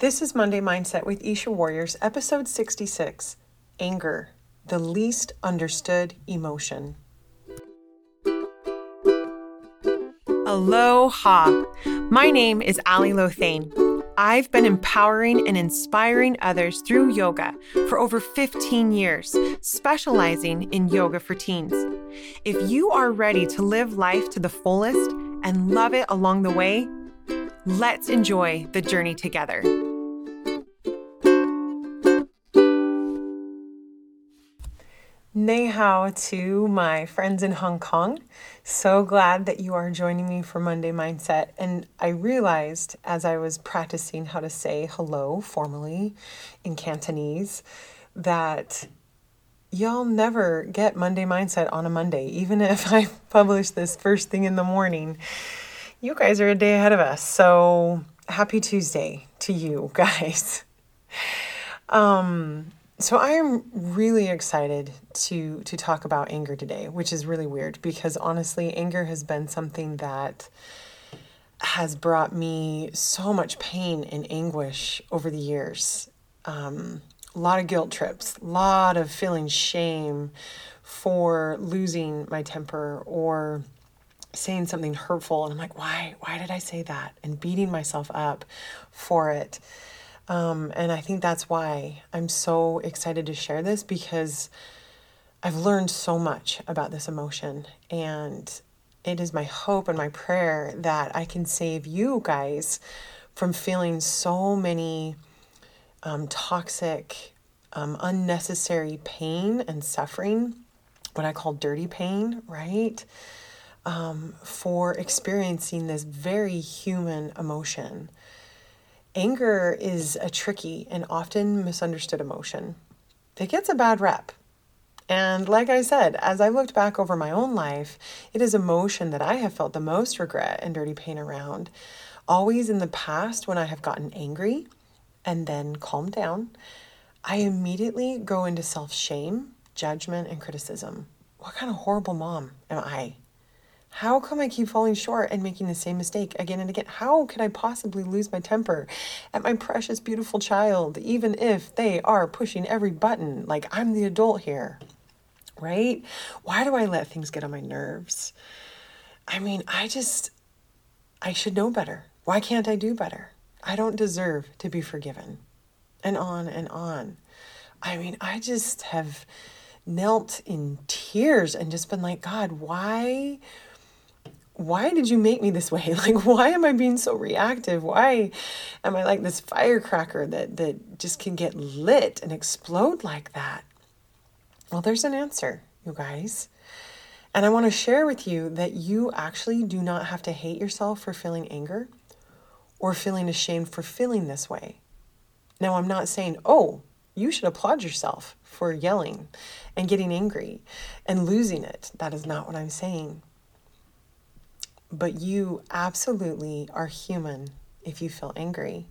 This is Monday Mindset with Isha Warriors, episode 66 Anger, the least understood emotion. Aloha! My name is Ali Lothane. I've been empowering and inspiring others through yoga for over 15 years, specializing in yoga for teens. If you are ready to live life to the fullest and love it along the way, let's enjoy the journey together. Nei hao to my friends in Hong Kong. So glad that you are joining me for Monday Mindset. And I realized as I was practicing how to say hello formally in Cantonese that y'all never get Monday Mindset on a Monday, even if I publish this first thing in the morning. You guys are a day ahead of us. So happy Tuesday to you guys. Um, so I am really excited to to talk about anger today, which is really weird because honestly, anger has been something that has brought me so much pain and anguish over the years. Um, a lot of guilt trips, a lot of feeling shame for losing my temper or saying something hurtful and I'm like, why why did I say that? And beating myself up for it. Um, and I think that's why I'm so excited to share this because I've learned so much about this emotion. And it is my hope and my prayer that I can save you guys from feeling so many um, toxic, um, unnecessary pain and suffering, what I call dirty pain, right? Um, for experiencing this very human emotion. Anger is a tricky and often misunderstood emotion. It gets a bad rep. And like I said, as I looked back over my own life, it is emotion that I have felt the most regret and dirty pain around. Always in the past, when I have gotten angry and then calmed down, I immediately go into self shame, judgment, and criticism. What kind of horrible mom am I? How come I keep falling short and making the same mistake again and again? How could I possibly lose my temper at my precious, beautiful child, even if they are pushing every button like I'm the adult here? Right? Why do I let things get on my nerves? I mean, I just, I should know better. Why can't I do better? I don't deserve to be forgiven. And on and on. I mean, I just have knelt in tears and just been like, God, why? Why did you make me this way? Like, why am I being so reactive? Why am I like this firecracker that, that just can get lit and explode like that? Well, there's an answer, you guys. And I want to share with you that you actually do not have to hate yourself for feeling anger or feeling ashamed for feeling this way. Now, I'm not saying, oh, you should applaud yourself for yelling and getting angry and losing it. That is not what I'm saying. But you absolutely are human if you feel angry.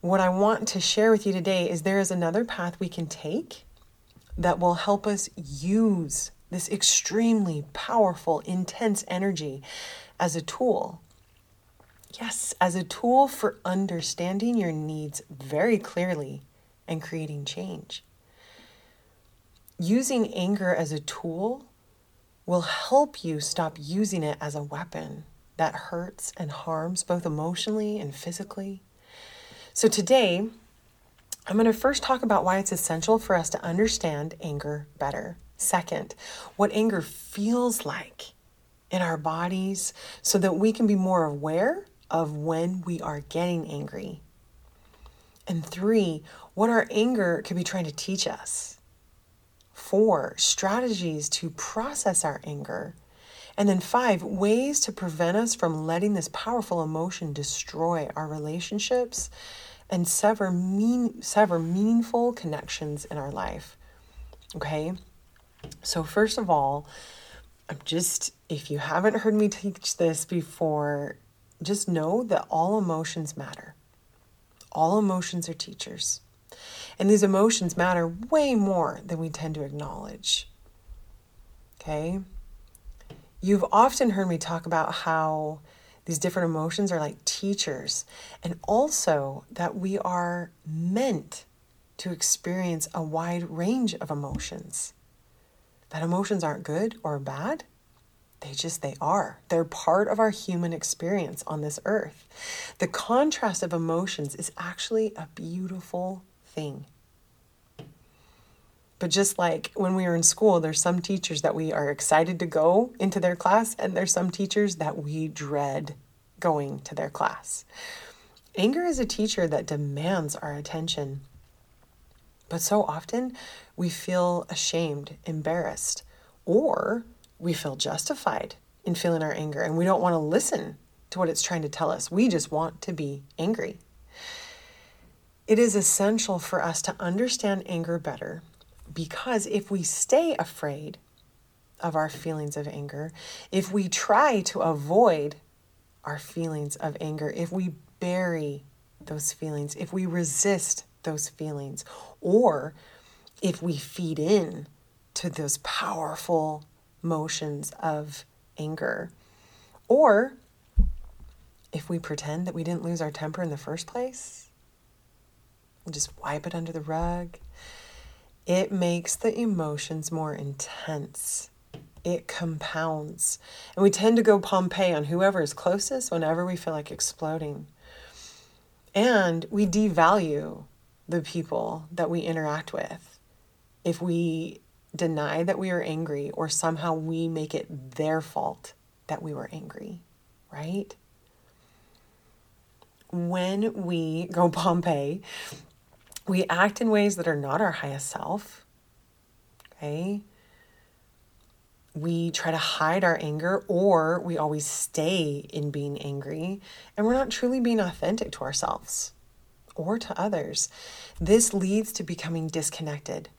What I want to share with you today is there is another path we can take that will help us use this extremely powerful, intense energy as a tool. Yes, as a tool for understanding your needs very clearly and creating change. Using anger as a tool will help you stop using it as a weapon that hurts and harms both emotionally and physically. So, today, I'm going to first talk about why it's essential for us to understand anger better. Second, what anger feels like in our bodies so that we can be more aware of when we are getting angry. And three, what our anger could be trying to teach us Four, strategies to process our anger. And then five, ways to prevent us from letting this powerful emotion destroy our relationships and sever, mean, sever meaningful connections in our life. Okay? So, first of all, I'm just, if you haven't heard me teach this before, just know that all emotions matter. All emotions are teachers. And these emotions matter way more than we tend to acknowledge. Okay? You've often heard me talk about how These different emotions are like teachers, and also that we are meant to experience a wide range of emotions. That emotions aren't good or bad, they just they are. They're part of our human experience on this earth. The contrast of emotions is actually a beautiful thing. But just like when we are in school, there's some teachers that we are excited to go into their class, and there's some teachers that we dread going to their class. Anger is a teacher that demands our attention. But so often we feel ashamed, embarrassed, or we feel justified in feeling our anger and we don't want to listen to what it's trying to tell us. We just want to be angry. It is essential for us to understand anger better because if we stay afraid of our feelings of anger, if we try to avoid our feelings of anger, if we bury those feelings, if we resist those feelings, or if we feed in to those powerful motions of anger, or if we pretend that we didn't lose our temper in the first place, just wipe it under the rug, it makes the emotions more intense. It compounds. And we tend to go Pompeii on whoever is closest whenever we feel like exploding. And we devalue the people that we interact with if we deny that we are angry or somehow we make it their fault that we were angry, right? When we go Pompeii, we act in ways that are not our highest self. Okay. We try to hide our anger or we always stay in being angry and we're not truly being authentic to ourselves or to others. This leads to becoming disconnected,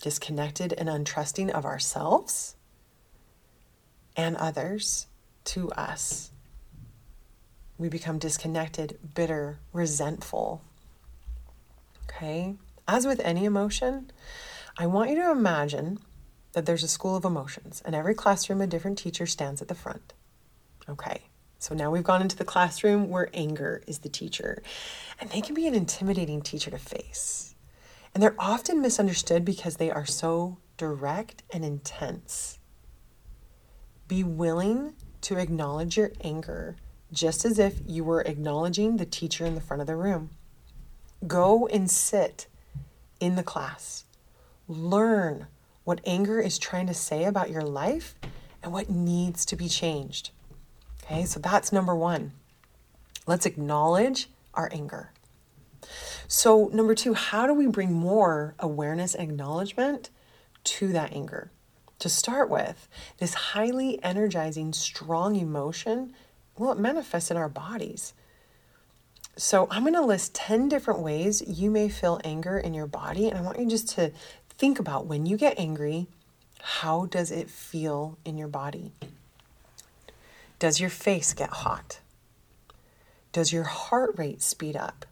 disconnected and untrusting of ourselves and others to us. We become disconnected, bitter, resentful, Okay? As with any emotion, I want you to imagine that there's a school of emotions, and every classroom, a different teacher stands at the front. Okay, so now we've gone into the classroom where anger is the teacher, and they can be an intimidating teacher to face. And they're often misunderstood because they are so direct and intense. Be willing to acknowledge your anger just as if you were acknowledging the teacher in the front of the room. Go and sit in the class. Learn what anger is trying to say about your life and what needs to be changed. Okay, so that's number one. Let's acknowledge our anger. So, number two, how do we bring more awareness and acknowledgement to that anger? To start with, this highly energizing, strong emotion, well, it manifests in our bodies. So I'm going to list 10 different ways you may feel anger in your body. And I want you just to think about when you get angry, how does it feel in your body? Does your face get hot? Does your heart rate speed up?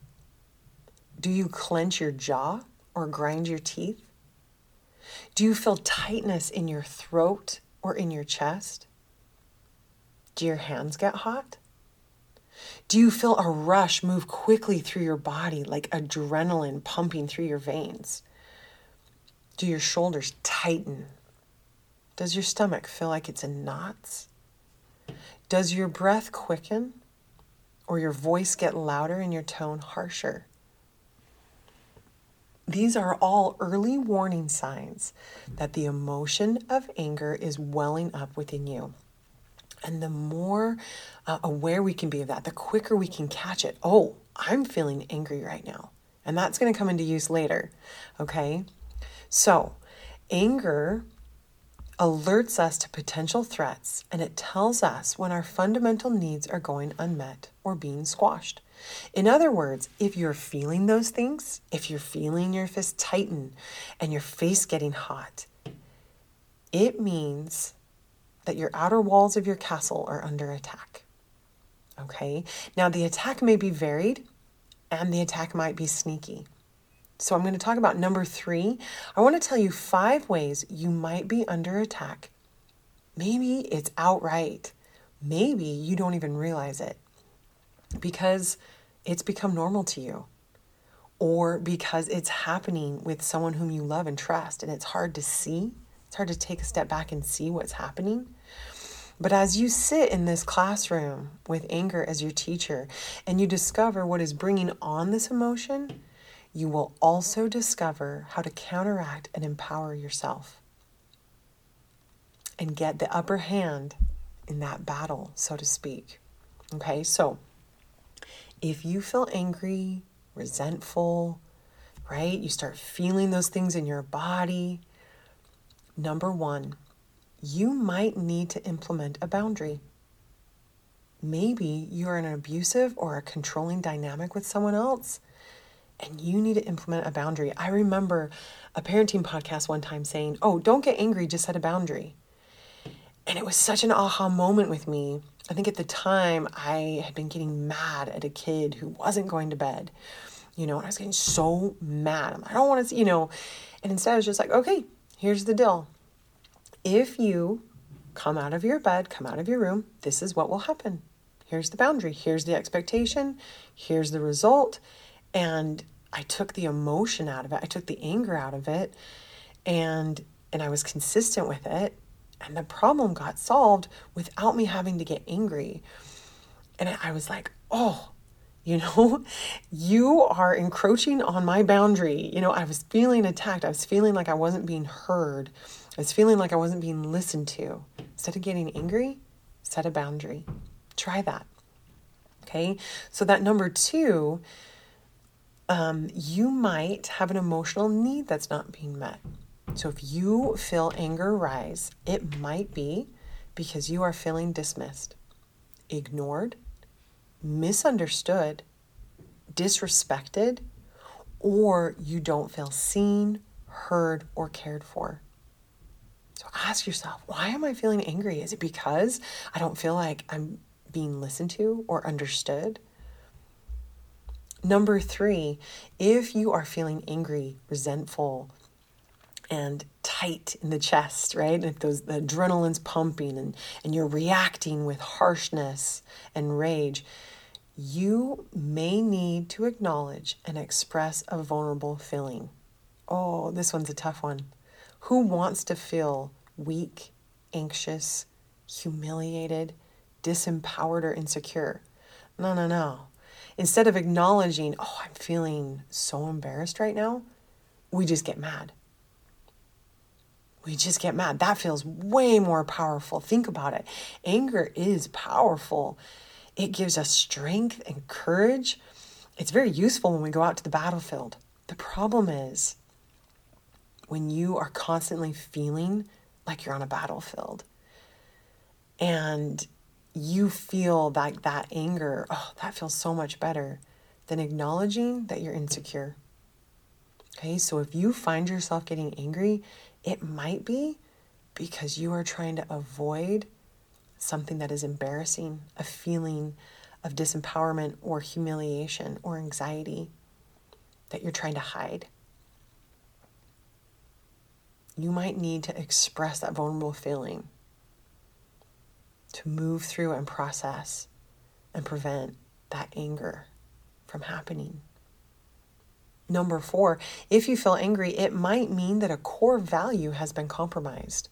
Do you clench your jaw or grind your teeth? Do you feel tightness in your throat or in your chest? Do your hands get hot? Do you feel a rush move quickly through your body like adrenaline pumping through your veins? Do your shoulders tighten? Does your stomach feel like it's in knots? Does your breath quicken or your voice get louder and your tone harsher? These are all early warning signs that the emotion of anger is welling up within you. And the more uh, aware we can be of that, the quicker we can catch it. Oh, I'm feeling angry right now. And that's going to come into use later. Okay. So, anger alerts us to potential threats and it tells us when our fundamental needs are going unmet or being squashed. In other words, if you're feeling those things, if you're feeling your fist tighten and your face getting hot, it means that your outer walls of your castle are under attack. Okay, now the attack may be varied and the attack might be sneaky. So I'm going to talk about number three. I want to tell you five ways you might be under attack. Maybe it's outright. maybe you don't even realize it because it's become normal to you or because it's happening with someone whom you love and trust and it's hard to see. It's hard to take a step back and see what's happening. But as you sit in this classroom with anger as your teacher and you discover what is bringing on this emotion, you will also discover how to counteract and empower yourself and get the upper hand in that battle, so to speak. Okay, so if you feel angry, resentful, right? You start feeling those things in your body. Number one, you might need to implement a boundary. Maybe you're in an abusive or a controlling dynamic with someone else and you need to implement a boundary. I remember a parenting podcast one time saying, Oh, don't get angry, just set a boundary. And it was such an aha moment with me. I think at the time I had been getting mad at a kid who wasn't going to bed, you know, and I was getting so mad. I'm, like, I don't want to, see, you know, and instead I was just like, okay, here's the deal. If you come out of your bed, come out of your room, this is what will happen. Here's the boundary. Here's the expectation. Here's the result. And I took the emotion out of it. I took the anger out of it. And and I was consistent with it and the problem got solved without me having to get angry. And I was like, oh, you know, you are encroaching on my boundary. You know, I was feeling attacked. I was feeling like I wasn't being heard. I was feeling like I wasn't being listened to. Instead of getting angry, set a boundary. Try that. Okay. So, that number two, um, you might have an emotional need that's not being met. So if you feel anger rise, it might be because you are feeling dismissed, ignored, misunderstood, disrespected, or you don't feel seen, heard, or cared for. So ask yourself, why am I feeling angry? Is it because I don't feel like I'm being listened to or understood? Number three, if you are feeling angry, resentful, and tight in the chest, right? Like those the adrenaline's pumping and, and you're reacting with harshness and rage, you may need to acknowledge and express a vulnerable feeling. Oh, this one's a tough one. Who wants to feel weak, anxious, humiliated, disempowered, or insecure? No, no, no. Instead of acknowledging, oh, I'm feeling so embarrassed right now, we just get mad we just get mad. That feels way more powerful. Think about it. Anger is powerful, it gives us strength and courage. It's very useful when we go out to the battlefield. The problem is when you are constantly feeling like you're on a battlefield and you feel that that anger, oh, that feels so much better than acknowledging that you're insecure. Okay, so if you find yourself getting angry, it might be because you are trying to avoid something that is embarrassing, a feeling of disempowerment or humiliation or anxiety that you're trying to hide. You might need to express that vulnerable feeling to move through and process and prevent that anger from happening. Number four, if you feel angry, it might mean that a core value has been compromised.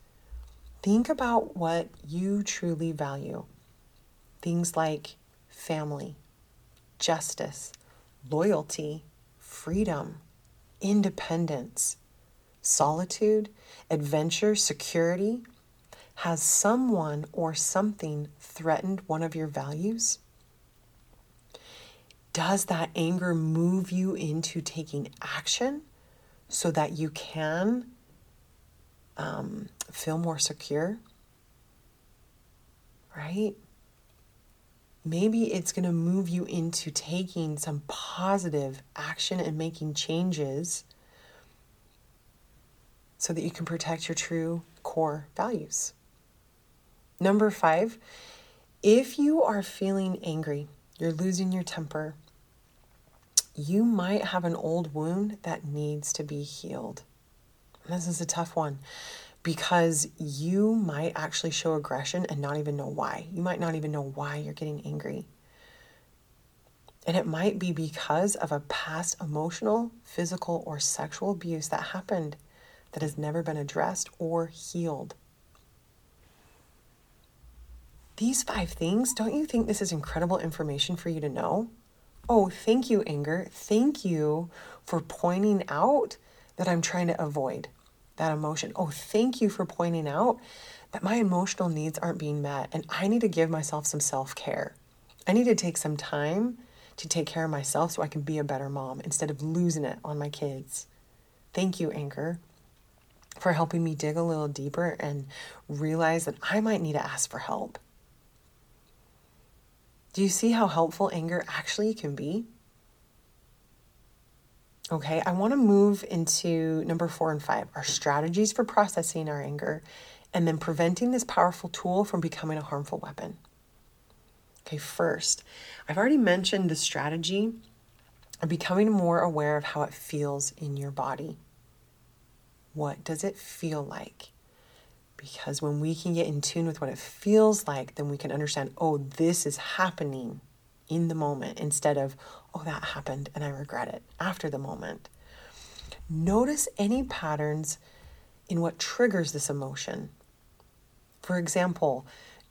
Think about what you truly value. Things like family, justice, loyalty, freedom, independence, solitude, adventure, security. Has someone or something threatened one of your values? does that anger move you into taking action so that you can um, feel more secure? Right? Maybe it's going to move you into taking some positive action and making changes so that you can protect your true core values. Number five, if you are feeling angry, you're losing your temper, you might have an old wound that needs to be healed. This is a tough one because you might actually show aggression and not even know why. You might not even know why you're getting angry. And it might be because of a past emotional, physical, or sexual abuse that happened that has never been addressed or healed. These five things, don't you think this is incredible information for you to know? Oh, thank you, anger. Thank you for pointing out that I'm trying to avoid that emotion. Oh, thank you for pointing out that my emotional needs aren't being met and I need to give myself some self care. I need to take some time to take care of myself so I can be a better mom instead of losing it on my kids. Thank you, anger, for helping me dig a little deeper and realize that I might need to ask for help. Do you see how helpful anger actually can be? Okay, I want to move into number four and five our strategies for processing our anger and then preventing this powerful tool from becoming a harmful weapon. Okay, first, I've already mentioned the strategy of becoming more aware of how it feels in your body. What does it feel like? Because when we can get in tune with what it feels like, then we can understand, oh, this is happening in the moment instead of, oh, that happened and I regret it after the moment. Notice any patterns in what triggers this emotion. For example,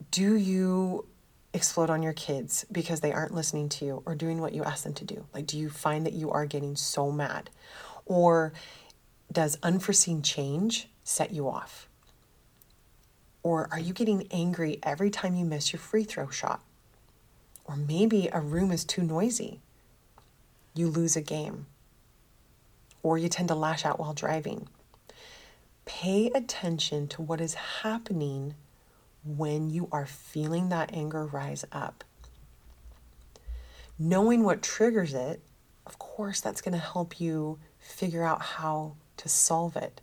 do you explode on your kids because they aren't listening to you or doing what you ask them to do? Like, do you find that you are getting so mad? Or does unforeseen change set you off? Or are you getting angry every time you miss your free throw shot? Or maybe a room is too noisy. You lose a game. Or you tend to lash out while driving. Pay attention to what is happening when you are feeling that anger rise up. Knowing what triggers it, of course, that's going to help you figure out how to solve it,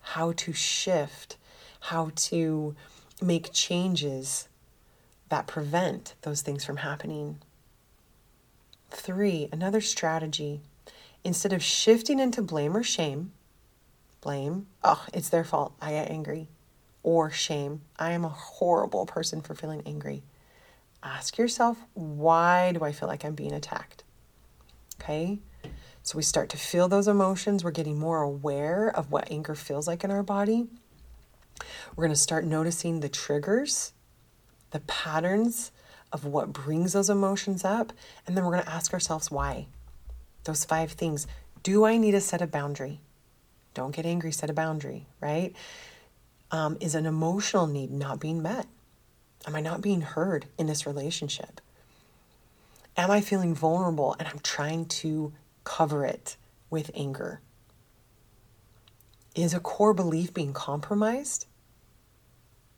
how to shift, how to make changes that prevent those things from happening. Three, another strategy. Instead of shifting into blame or shame, blame, oh, it's their fault, I get angry, or shame, I am a horrible person for feeling angry. Ask yourself, why do I feel like I'm being attacked? Okay? So we start to feel those emotions. We're getting more aware of what anger feels like in our body. We're going to start noticing the triggers the patterns of what brings those emotions up, and then we're going to ask ourselves why. Those five things. Do I need to set a boundary? Don't get angry, set a boundary, right? Um, is an emotional need not being met? Am I not being heard in this relationship? Am I feeling vulnerable and I'm trying to cover it with anger? Is a core belief being compromised?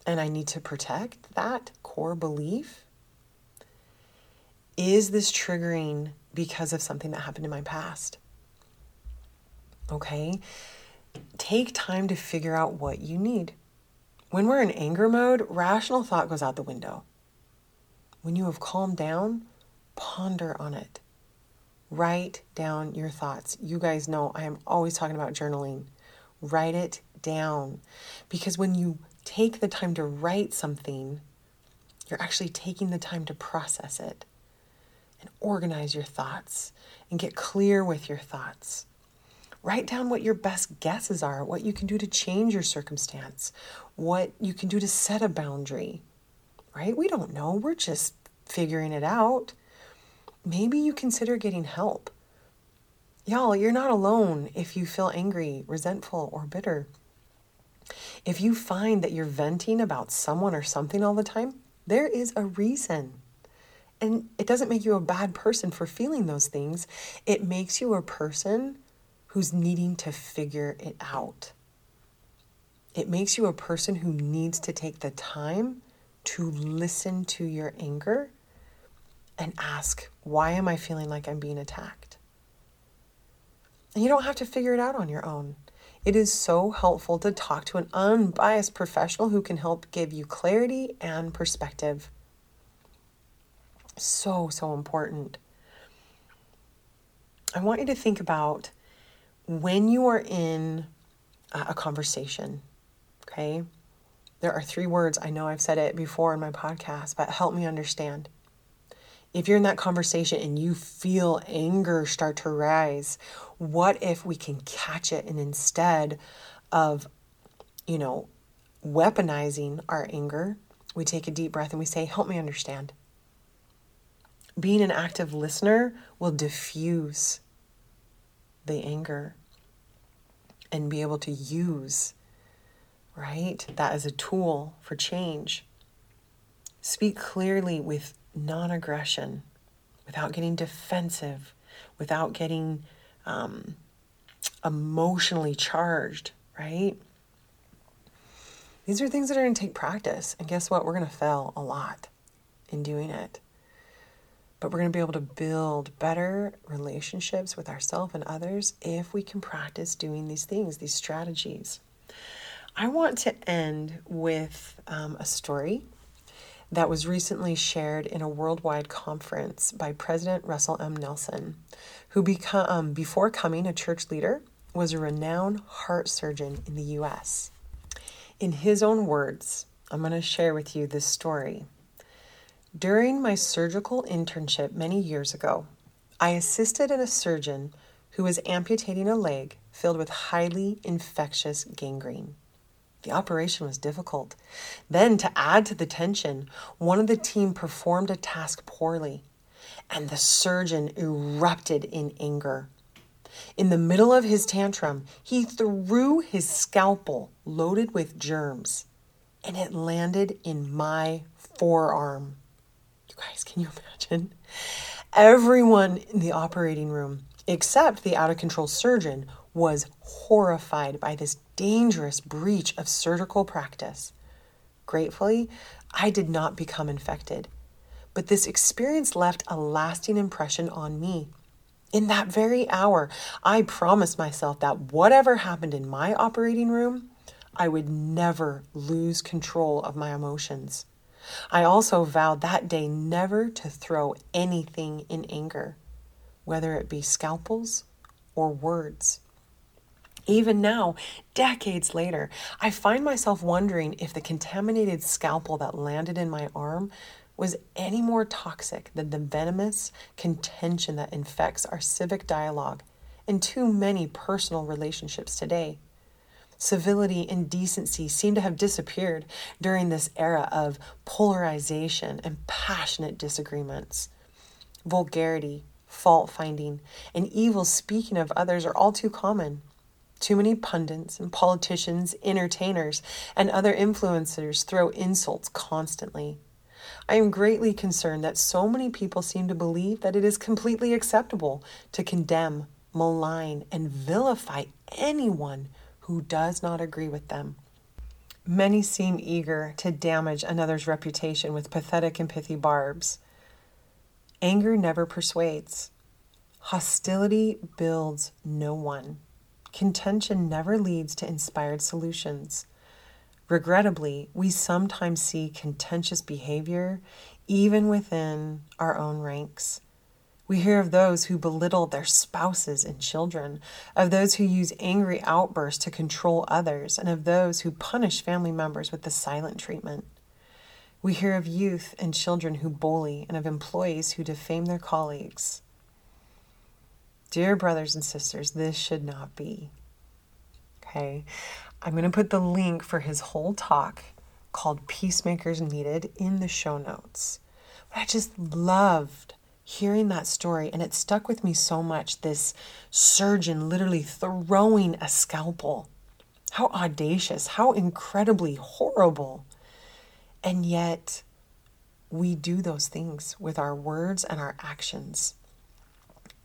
and I need to protect that core belief? Is this triggering because of something that happened in my past? Okay, take time to figure out what you need. When we're in anger mode, rational thought goes out the window. When you have calmed down, ponder on it. Write down your thoughts. You guys know I am always talking about journaling. Write it down because when you take the time to write something, you're actually taking the time to process it and organize your thoughts and get clear with your thoughts. Write down what your best guesses are, what you can do to change your circumstance, what you can do to set a boundary, right? We don't know. We're just figuring it out. Maybe you consider getting help. Y'all, you're not alone if you feel angry, resentful, or bitter. If you find that you're venting about someone or something all the time, there is a reason. And it doesn't make you a bad person for feeling those things. It makes you a person who's needing to figure it out. It makes you a person who needs to take the time to listen to your anger and ask, why am I feeling like I'm being attacked? And you don't have to figure it out on your own. It is so helpful to talk to an unbiased professional who can help give you clarity and perspective. So, so important. I want you to think about when you are in a conversation Okay? There are three words. I know I've said it before in my podcast, but help me understand. If you're in that conversation and you feel anger start to rise, what if we can catch it and instead of, you know, weaponizing our anger, we take a deep breath and we say, Help me understand. Being an active listener will diffuse the anger and be able to use, right? That as a tool for change. Speak clearly with non aggression, without getting defensive, without getting um, emotionally charged, right? These are things that are going to take practice. And guess what? We're going to fail a lot in doing it. But we're going to be able to build better relationships with ourselves and others if we can practice doing these things, these strategies. I want to end with um, a story that was recently shared in a worldwide conference by President Russell M. Nelson, who become, um, before coming a church leader was a renowned heart surgeon in the U.S. In his own words, I'm going to share with you this story. During my surgical internship many years ago, I assisted in a surgeon who was amputating a leg filled with highly infectious gangrene. The operation was difficult. Then, to add to the tension, one of the team performed a task poorly, and the surgeon erupted in anger. In the middle of his tantrum, he threw his scalpel loaded with germs, and it landed in my forearm. You guys, can you imagine? Everyone in the operating room, except the out of control surgeon, was horrified by this dangerous breach of surgical practice. Gratefully, I did not become infected, but this experience left a lasting impression on me. In that very hour, I promised myself that whatever happened in my operating room, I would never lose control of my emotions. I also vowed that day never to throw anything in anger, whether it be scalpels or words. Even now, decades later, I find myself wondering if the contaminated scalpel that landed in my arm was any more toxic than the venomous contention that infects our civic dialogue and too many personal relationships today. Civility and decency seem to have disappeared during this era of polarization and passionate disagreements. Vulgarity, fault finding, and evil speaking of others are all too common. Too many pundits and politicians, entertainers, and other influencers throw insults constantly. I am greatly concerned that so many people seem to believe that it is completely acceptable to condemn, malign, and vilify anyone who does not agree with them. Many seem eager to damage another's reputation with pathetic and pithy barbs. Anger never persuades. Hostility builds no one. Contention never leads to inspired solutions. Regrettably, we sometimes see contentious behavior even within our own ranks. We hear of those who belittle their spouses and children, of those who use angry outbursts to control others, and of those who punish family members with the silent treatment. We hear of youth and children who bully, and of employees who defame their colleagues. Dear brothers and sisters, this should not be. Okay. I'm going to put the link for his whole talk called Peacemakers Needed in the show notes. But I just loved hearing that story, and it stuck with me so much. This surgeon literally throwing a scalpel. How audacious, how incredibly horrible. And yet, we do those things with our words and our actions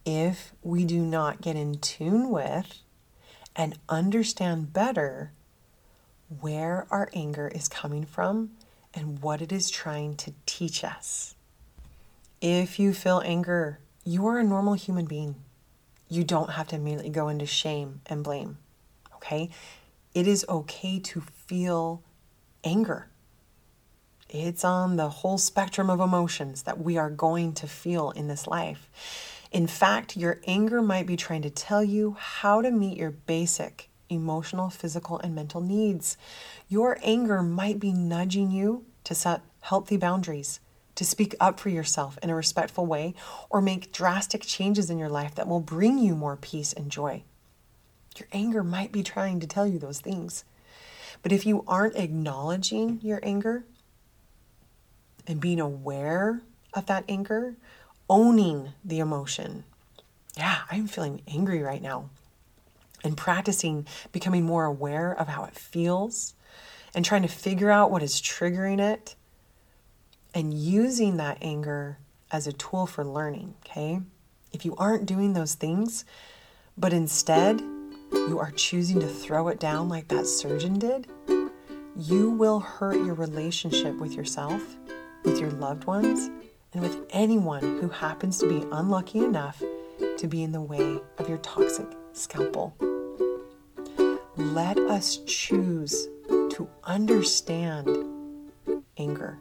if we do not get in tune with and understand better where our anger is coming from and what it is trying to teach us. If you feel anger, you are a normal human being. You don't have to immediately go into shame and blame. Okay? It is okay to feel anger. It's on the whole spectrum of emotions that we are going to feel in this life. In fact, your anger might be trying to tell you how to meet your basic emotional, physical, and mental needs. Your anger might be nudging you to set healthy boundaries, to speak up for yourself in a respectful way, or make drastic changes in your life that will bring you more peace and joy. Your anger might be trying to tell you those things. But if you aren't acknowledging your anger and being aware of that anger, owning the emotion, yeah, I'm feeling angry right now, and practicing becoming more aware of how it feels and trying to figure out what is triggering it and using that anger as a tool for learning, okay? If you aren't doing those things, but instead you are choosing to throw it down like that surgeon did, you will hurt your relationship with yourself, with your loved ones, and with anyone who happens to be unlucky enough to be in the way of your toxic scalpel. Let us choose to understand anger.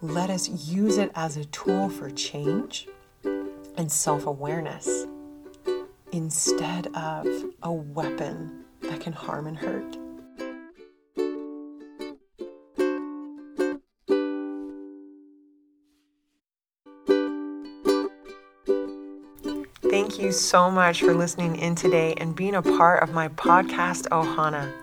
Let us use it as a tool for change and self awareness instead of a weapon that can harm and hurt. You so much for listening in today and being a part of my podcast, Ohana.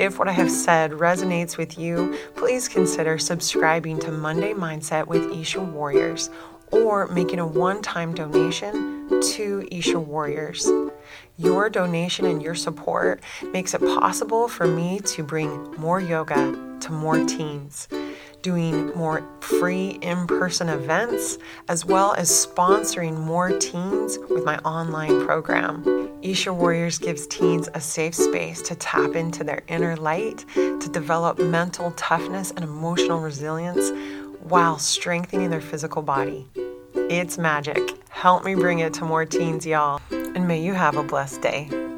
If what I have said resonates with you, please consider subscribing to Monday Mindset with Isha Warriors or making a one time donation to Isha Warriors. Your donation and your support makes it possible for me to bring more yoga to more teens, doing more free in person events, as well as sponsoring more teens with my online program. Isha Warriors gives teens a safe space to tap into their inner light, to develop mental toughness and emotional resilience while strengthening their physical body. It's magic. Help me bring it to more teens, y'all. And may you have a blessed day.